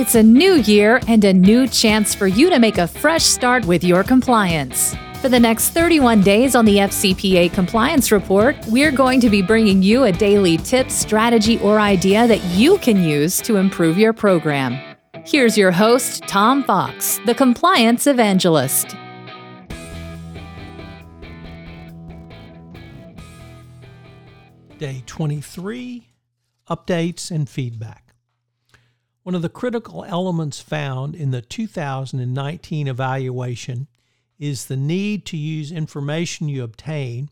It's a new year and a new chance for you to make a fresh start with your compliance. For the next 31 days on the FCPA Compliance Report, we're going to be bringing you a daily tip, strategy, or idea that you can use to improve your program. Here's your host, Tom Fox, the Compliance Evangelist. Day 23 Updates and Feedback. One of the critical elements found in the 2019 evaluation is the need to use information you obtain,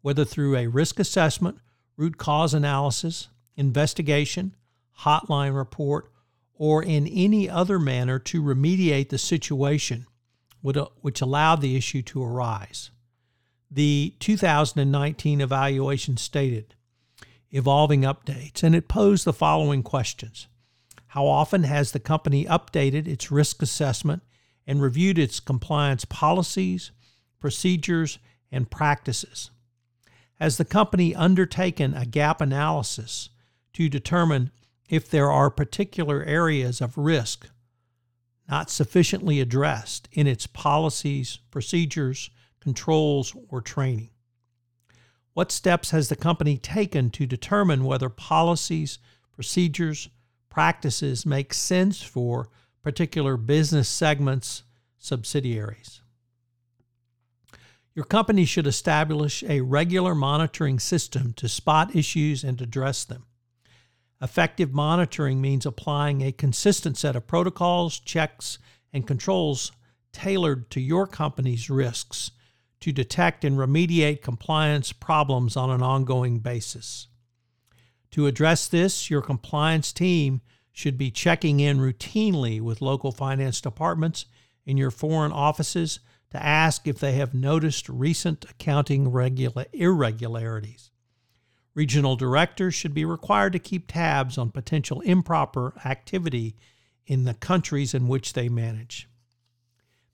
whether through a risk assessment, root cause analysis, investigation, hotline report, or in any other manner to remediate the situation which allowed the issue to arise. The 2019 evaluation stated evolving updates, and it posed the following questions How often has the company updated its risk assessment and reviewed its compliance policies, procedures, and practices. Has the company undertaken a gap analysis to determine if there are particular areas of risk not sufficiently addressed in its policies, procedures, controls, or training? What steps has the company taken to determine whether policies, procedures, practices make sense for particular business segments, subsidiaries. Your company should establish a regular monitoring system to spot issues and address them. Effective monitoring means applying a consistent set of protocols, checks, and controls tailored to your company's risks to detect and remediate compliance problems on an ongoing basis. To address this, your compliance team should be checking in routinely with local finance departments in your foreign offices to ask if they have noticed recent accounting regula- irregularities. Regional directors should be required to keep tabs on potential improper activity in the countries in which they manage.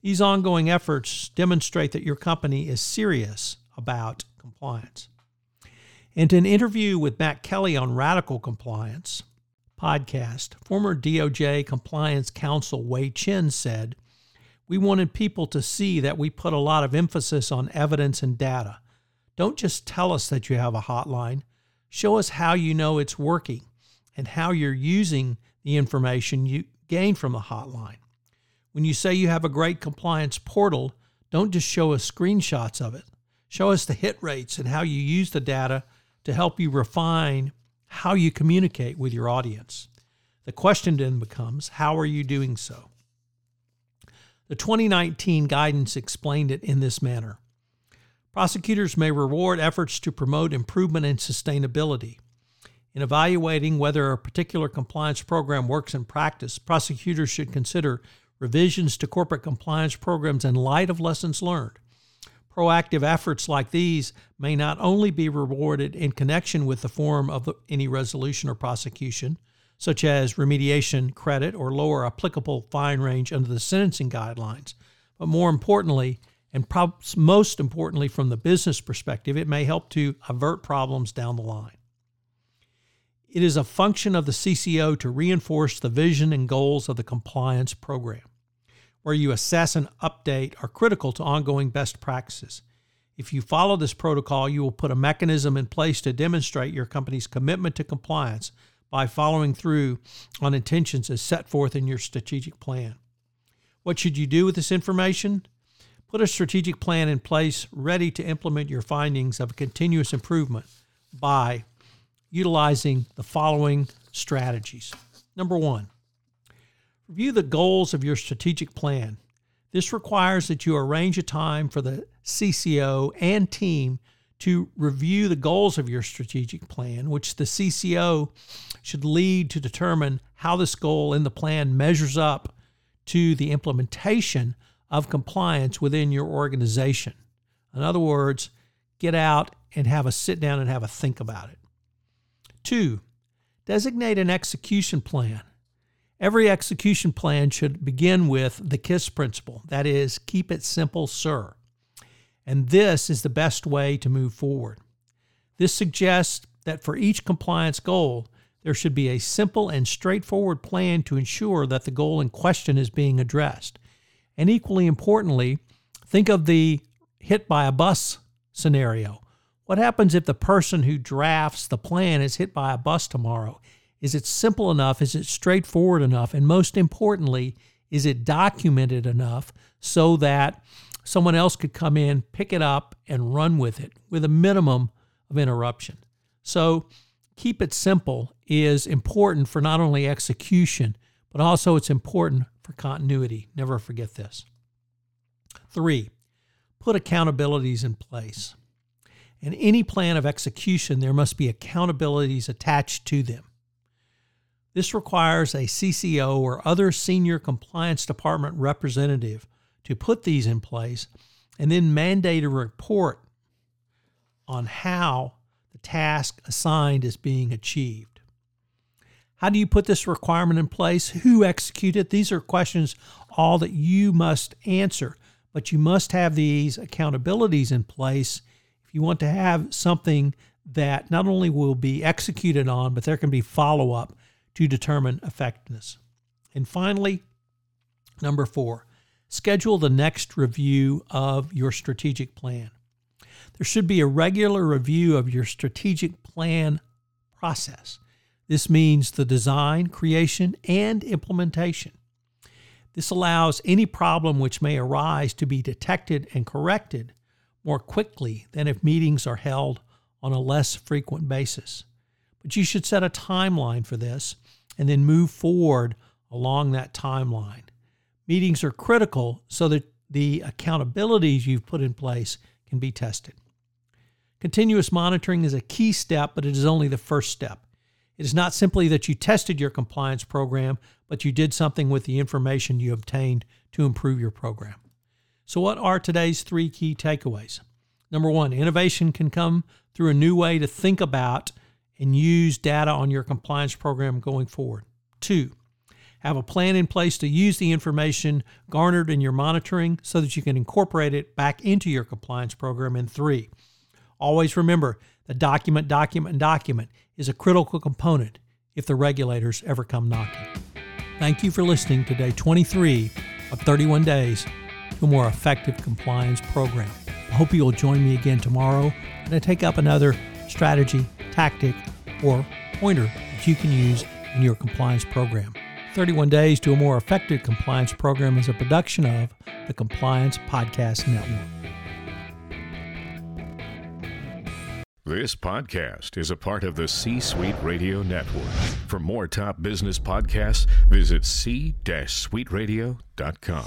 These ongoing efforts demonstrate that your company is serious about compliance. In an interview with Matt Kelly on radical compliance, podcast, former DOJ compliance counsel Hui Chen said, We wanted people to see that we put a lot of emphasis on evidence and data. Don't just tell us that you have a hotline, show us how you know it's working and how you're using the information you gain from the hotline. When you say you have a great compliance portal, don't just show us screenshots of it. Show us the hit rates and how you use the data to help you refine how you communicate with your audience. The question then becomes how are you doing so? The 2019 guidance explained it in this manner Prosecutors may reward efforts to promote improvement and sustainability. In evaluating whether a particular compliance program works in practice, prosecutors should consider revisions to corporate compliance programs in light of lessons learned. Proactive efforts like these may not only be rewarded in connection with the form of any resolution or prosecution, such as remediation credit or lower applicable fine range under the sentencing guidelines, but more importantly, and perhaps most importantly from the business perspective, it may help to avert problems down the line. It is a function of the CCO to reinforce the vision and goals of the compliance program where you assess and update are critical to ongoing best practices. If you follow this protocol, you will put a mechanism in place to demonstrate your company's commitment to compliance by following through on intentions as set forth in your strategic plan. What should you do with this information? Put a strategic plan in place ready to implement your findings of continuous improvement by utilizing the following strategies. Number one, Review the goals of your strategic plan. This requires that you arrange a time for the CCO and team to review the goals of your strategic plan, which the CCO should lead to determine how this goal in the plan measures up to the implementation of compliance within your organization. In other words, get out and have a sit down and have a think about it. Two, designate an execution plan. Every execution plan should begin with the KISS principle that is, keep it simple, sir. And this is the best way to move forward. This suggests that for each compliance goal, There should be a simple and straightforward plan to ensure that the goal in question is being addressed. And equally importantly, think of the hit by a bus scenario. What happens if the person who drafts the plan is hit by a bus tomorrow? Is it simple enough? Is it straightforward enough? And most importantly, is it documented enough so that someone else could come in, pick it up, and run with it with a minimum of interruption? So, keep it simple is important for not only execution, but also it's important for continuity. Never forget this. Three, put accountabilities in place. In any plan of execution, there must be accountabilities attached to them. This requires a CCO or other senior compliance department representative to put these in place and then mandate a report on how the task assigned is being achieved. How do you put this requirement in place? Who executed? It? These are questions all that you must answer, but you must have these accountabilities in place if you want to have something that not only will be executed on, but there can be follow up to determine effectiveness. And finally, number four, schedule the next review of your strategic plan. There should be a regular review of your strategic plan process. This means the design, creation, and implementation. This allows any problem which may arise to be detected and corrected more quickly than if meetings are held on a less frequent basis. But you should set a timeline for this and then move forward along that timeline. Meetings are critical so that the accountabilities you've put in place can be tested. Continuous monitoring is a key step, but it is only the first step. It is not simply that you tested your compliance program, but you did something with the information you obtained to improve your program. So, what are today's three key takeaways? Number one, innovation can come through a new way to think about and use data on your compliance program going forward. Two, have a plan in place to use the information garnered in your monitoring so that you can incorporate it back into your compliance program. And three, always remember the document, document, and document is a critical component if the regulators ever come knocking. Thank you for listening to day 23 of 31 Days to a More Effective Compliance Program. I hope you'll join me again tomorrow and I take up another strategy, tactic, or pointer that you can use in your compliance program. 31 Days to a More Effective Compliance Program is a production of the Compliance Podcast Network. This podcast is a part of the C Suite Radio Network. For more top business podcasts, visit c-suiteradio.com.